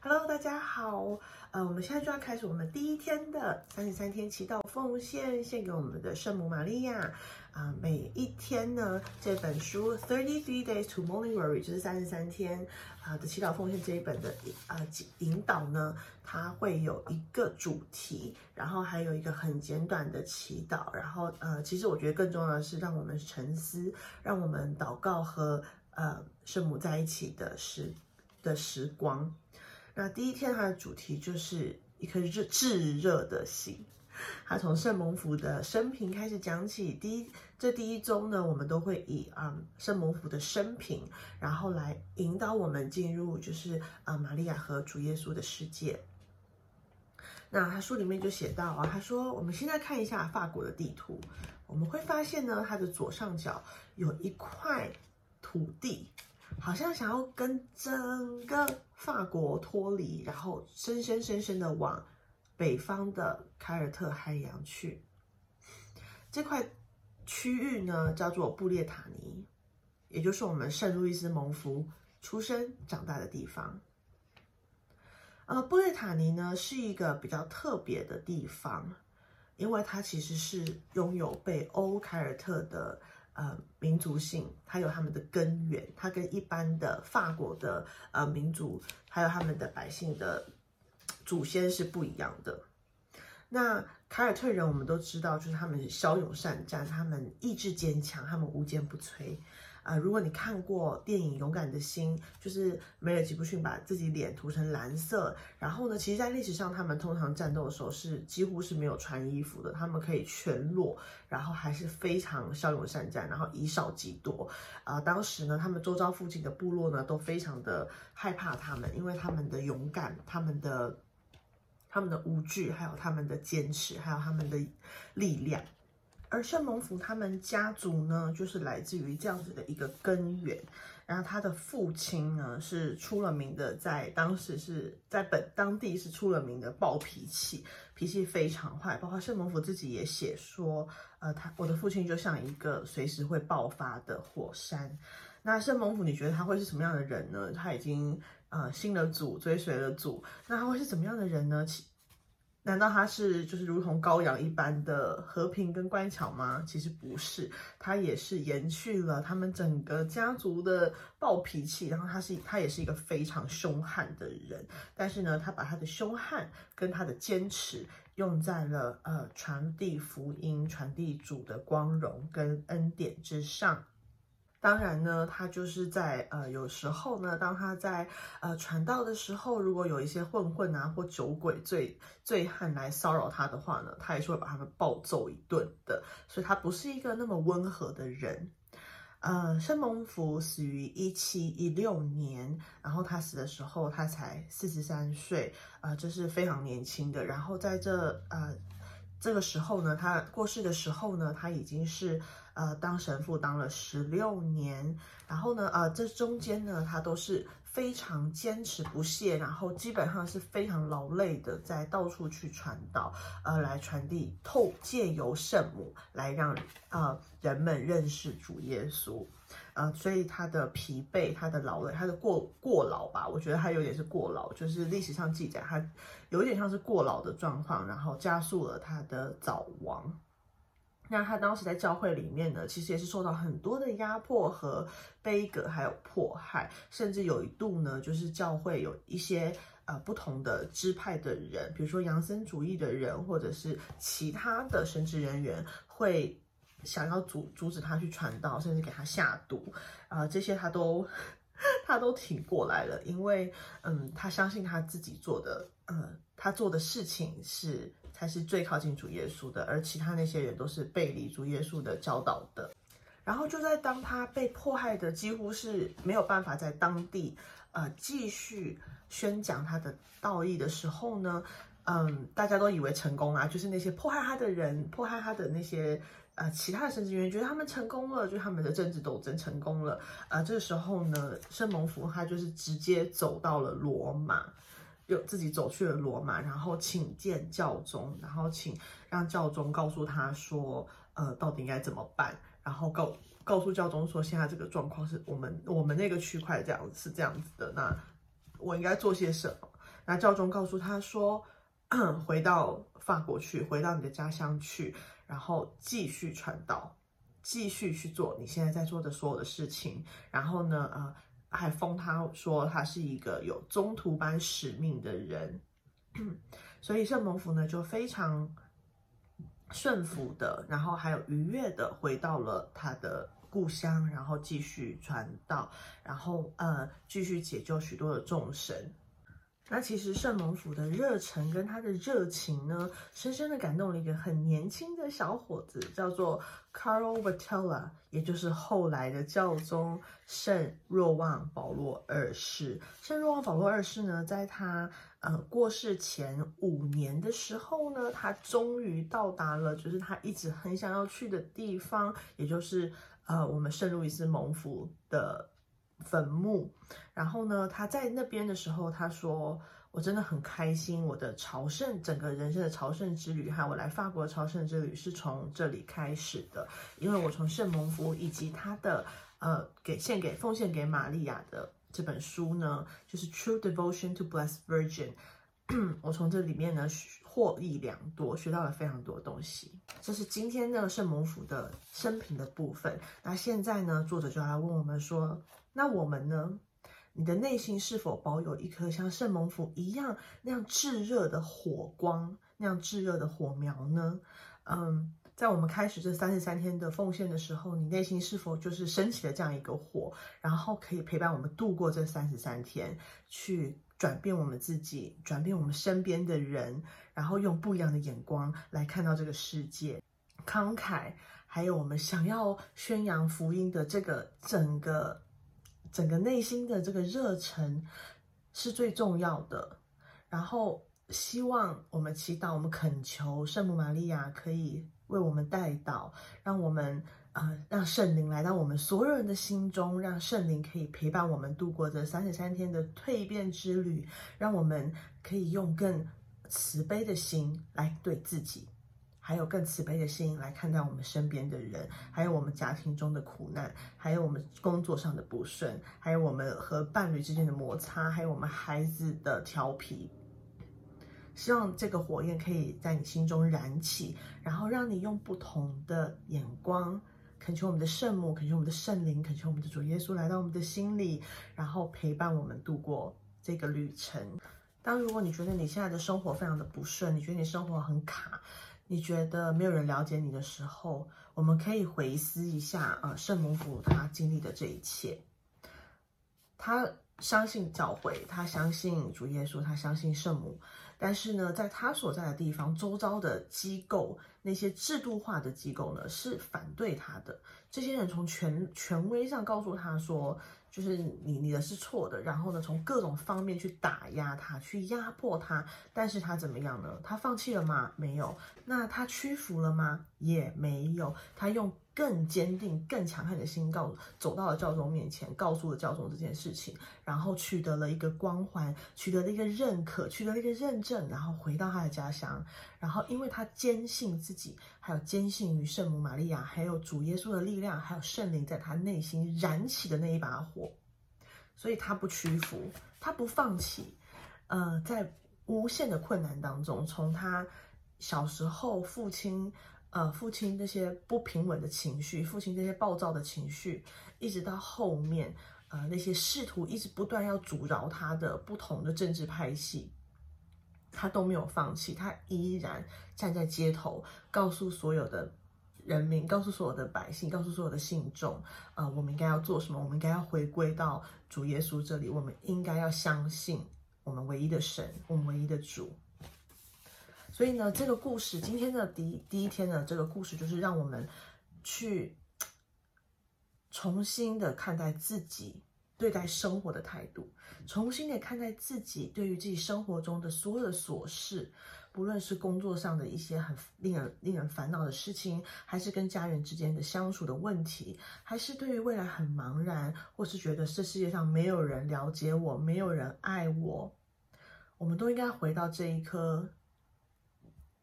Hello，大家好。呃，我们现在就要开始我们第一天的三十三天祈祷奉献，献给我们的圣母玛利亚。啊，每一天呢，这本书《Thirty Three Days to Morning Glory》就是三十三天啊的祈祷奉献这一本的啊引导呢，它会有一个主题，然后还有一个很简短的祈祷，然后呃，其实我觉得更重要的是让我们沉思，让我们祷告和呃圣母在一起的时的时光。那第一天它的主题就是一颗热炙热的心。他从圣蒙福的生平开始讲起。第一，这第一周呢，我们都会以啊圣蒙福的生平，然后来引导我们进入就是啊玛利亚和主耶稣的世界。那他书里面就写到啊，他说我们现在看一下法国的地图，我们会发现呢，它的左上角有一块土地。好像想要跟整个法国脱离，然后深深深深的往北方的凯尔特海洋去。这块区域呢，叫做布列塔尼，也就是我们圣路易斯蒙福出生长大的地方。呃，布列塔尼呢是一个比较特别的地方，因为它其实是拥有北欧凯尔特的。呃，民族性，它有他们的根源，它跟一般的法国的呃民族，还有他们的百姓的祖先是不一样的。那凯尔特人，我们都知道，就是他们骁勇善战，他们意志坚强，他们无坚不摧。啊，如果你看过电影《勇敢的心》，就是梅尔吉布逊把自己脸涂成蓝色，然后呢，其实，在历史上，他们通常战斗的时候是几乎是没有穿衣服的，他们可以全裸，然后还是非常骁勇善战，然后以少击多。啊，当时呢，他们周遭附近的部落呢都非常的害怕他们，因为他们的勇敢，他们的他们的无惧，还有他们的坚持，还有他们的力量。而圣蒙福他们家族呢，就是来自于这样子的一个根源。然后他的父亲呢，是出了名的，在当时是在本当地是出了名的暴脾气，脾气非常坏。包括圣蒙福自己也写说，呃，他我的父亲就像一个随时会爆发的火山。那圣蒙福，你觉得他会是什么样的人呢？他已经呃信了主，追随了主，那他会是怎么样的人呢？难道他是就是如同羔羊一般的和平跟乖巧吗？其实不是，他也是延续了他们整个家族的暴脾气，然后他是他也是一个非常凶悍的人，但是呢，他把他的凶悍跟他的坚持用在了呃传递福音、传递主的光荣跟恩典之上。当然呢，他就是在呃，有时候呢，当他在呃传道的时候，如果有一些混混啊或酒鬼醉醉汉来骚扰他的话呢，他也是会把他们暴揍一顿的。所以他不是一个那么温和的人。呃，圣蒙福死于一七一六年，然后他死的时候他才四十三岁，呃，这是非常年轻的。然后在这呃。这个时候呢，他过世的时候呢，他已经是呃当神父当了十六年，然后呢，呃，这中间呢，他都是非常坚持不懈，然后基本上是非常劳累的，在到处去传道，呃，来传递透借由圣母来让呃人们认识主耶稣。呃，所以他的疲惫，他的劳累，他的过过劳吧，我觉得他有点是过劳，就是历史上记载他有一点像是过劳的状况，然后加速了他的早亡。那他当时在教会里面呢，其实也是受到很多的压迫和悲革，还有迫害，甚至有一度呢，就是教会有一些呃不同的支派的人，比如说扬森主义的人，或者是其他的神职人员会。想要阻阻止他去传道，甚至给他下毒，啊，这些他都 他都挺过来了，因为嗯，他相信他自己做的，嗯，他做的事情是才是最靠近主耶稣的，而其他那些人都是背离主耶稣的教导的。然后就在当他被迫害的几乎是没有办法在当地呃继续宣讲他的道义的时候呢，嗯，大家都以为成功啊，就是那些迫害他的人，迫害他的那些。呃，其他的神职人员觉得他们成功了，就他们的政治斗争成功了。呃，这个时候呢，圣蒙福他就是直接走到了罗马，又自己走去了罗马，然后请见教宗，然后请让教宗告诉他说，呃，到底应该怎么办，然后告告诉教宗说，现在这个状况是我们我们那个区块这样子是这样子的，那我应该做些什么？那教宗告诉他说，回到法国去，回到你的家乡去，然后继续传道，继续去做你现在在做的所有的事情。然后呢，呃，还封他说他是一个有中途班使命的人。所以圣蒙福呢就非常顺服的，然后还有愉悦的回到了他的。故乡，然后继续传道，然后呃，继续解救许多的众神。那其实圣蒙府的热忱跟他的热情呢，深深的感动了一个很年轻的小伙子，叫做 Carl Vatella，也就是后来的教宗圣若望保罗二世。圣若望保罗二世呢，在他呃过世前五年的时候呢，他终于到达了，就是他一直很想要去的地方，也就是。呃，我们圣路易斯蒙福的坟墓，然后呢，他在那边的时候，他说：“我真的很开心，我的朝圣，整个人生的朝圣之旅，还有我来法国朝圣之旅，是从这里开始的。因为我从圣蒙福以及他的呃给献给奉献给玛利亚的这本书呢，就是《True Devotion to Blessed Virgin 》，我从这里面呢。”获益良多，学到了非常多东西。这是今天的圣蒙福的生平的部分。那现在呢，作者就来问我们说：那我们呢？你的内心是否保有一颗像圣蒙福一样那样炙热的火光，那样炙热的火苗呢？嗯，在我们开始这三十三天的奉献的时候，你内心是否就是升起了这样一个火，然后可以陪伴我们度过这三十三天，去转变我们自己，转变我们身边的人？然后用不一样的眼光来看到这个世界，慷慨，还有我们想要宣扬福音的这个整个整个内心的这个热忱是最重要的。然后希望我们祈祷，我们恳求圣母玛利亚可以为我们带祷，让我们呃让圣灵来到我们所有人的心中，让圣灵可以陪伴我们度过这三十三天的蜕变之旅，让我们可以用更。慈悲的心来对自己，还有更慈悲的心来看待我们身边的人，还有我们家庭中的苦难，还有我们工作上的不顺，还有我们和伴侣之间的摩擦，还有我们孩子的调皮。希望这个火焰可以在你心中燃起，然后让你用不同的眼光恳求我们的圣母，恳求我们的圣灵，恳求我们的主耶稣来到我们的心里，然后陪伴我们度过这个旅程。当如果你觉得你现在的生活非常的不顺，你觉得你生活很卡，你觉得没有人了解你的时候，我们可以回思一下，呃，圣母府他经历的这一切，他相信教会，他相信主耶稣，他相信圣母，但是呢，在他所在的地方，周遭的机构，那些制度化的机构呢，是反对他的。这些人从权权威上告诉他说。就是你你的是错的，然后呢，从各种方面去打压他，去压迫他，但是他怎么样呢？他放弃了吗？没有。那他屈服了吗？也没有。他用。更坚定、更强悍的心，告走到了教宗面前，告诉了教宗这件事情，然后取得了一个光环，取得了一个认可，取得了一个认证，然后回到他的家乡。然后，因为他坚信自己，还有坚信于圣母玛利亚，还有主耶稣的力量，还有圣灵在他内心燃起的那一把火，所以他不屈服，他不放弃。呃，在无限的困难当中，从他小时候父亲。呃，父亲那些不平稳的情绪，父亲那些暴躁的情绪，一直到后面，呃，那些试图一直不断要阻挠他的不同的政治派系，他都没有放弃，他依然站在街头，告诉所有的人民，告诉所有的百姓，告诉所有的信众，呃，我们应该要做什么？我们应该要回归到主耶稣这里，我们应该要相信我们唯一的神，我们唯一的主。所以呢，这个故事今天的第第一天呢，这个故事就是让我们去重新的看待自己对待生活的态度，重新的看待自己对于自己生活中的所有的琐事，不论是工作上的一些很令人令人烦恼的事情，还是跟家人之间的相处的问题，还是对于未来很茫然，或是觉得这世界上没有人了解我，没有人爱我，我们都应该回到这一颗。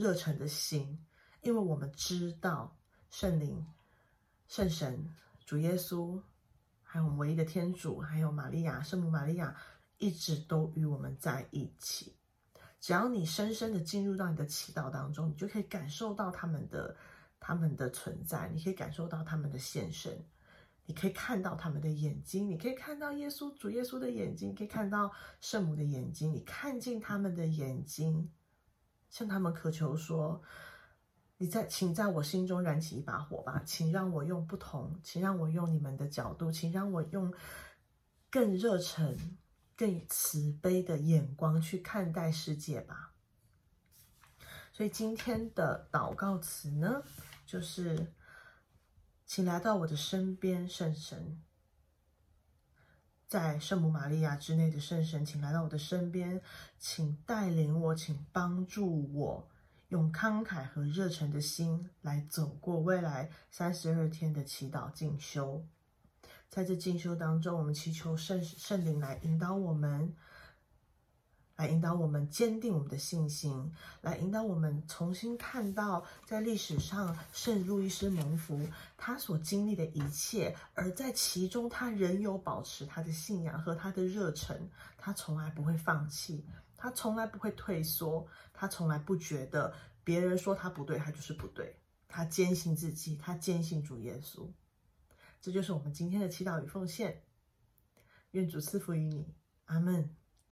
热忱的心，因为我们知道圣灵、圣神、主耶稣，还有我们唯一的天主，还有玛利亚、圣母玛利亚，一直都与我们在一起。只要你深深的进入到你的祈祷当中，你就可以感受到他们的他们的存在，你可以感受到他们的现身，你可以看到他们的眼睛，你可以看到耶稣主耶稣的眼睛，可以看到圣母的眼睛，你看见他们的眼睛，向他们渴求说：“你在，请在我心中燃起一把火吧，请让我用不同，请让我用你们的角度，请让我用更热忱。”更慈悲的眼光去看待世界吧。所以今天的祷告词呢，就是请来到我的身边，圣神，在圣母玛利亚之内的圣神，请来到我的身边，请带领我，请帮助我，用慷慨和热忱的心来走过未来三十二天的祈祷进修。在这进修当中，我们祈求圣圣灵来引导我们，来引导我们坚定我们的信心，来引导我们重新看到在历史上圣路易斯蒙福他所经历的一切，而在其中他仍有保持他的信仰和他的热忱，他从来不会放弃，他从来不会退缩，他从来不觉得别人说他不对，他就是不对，他坚信自己，他坚信主耶稣。这就是我们今天的祈祷与奉献，愿主赐福于你，阿门。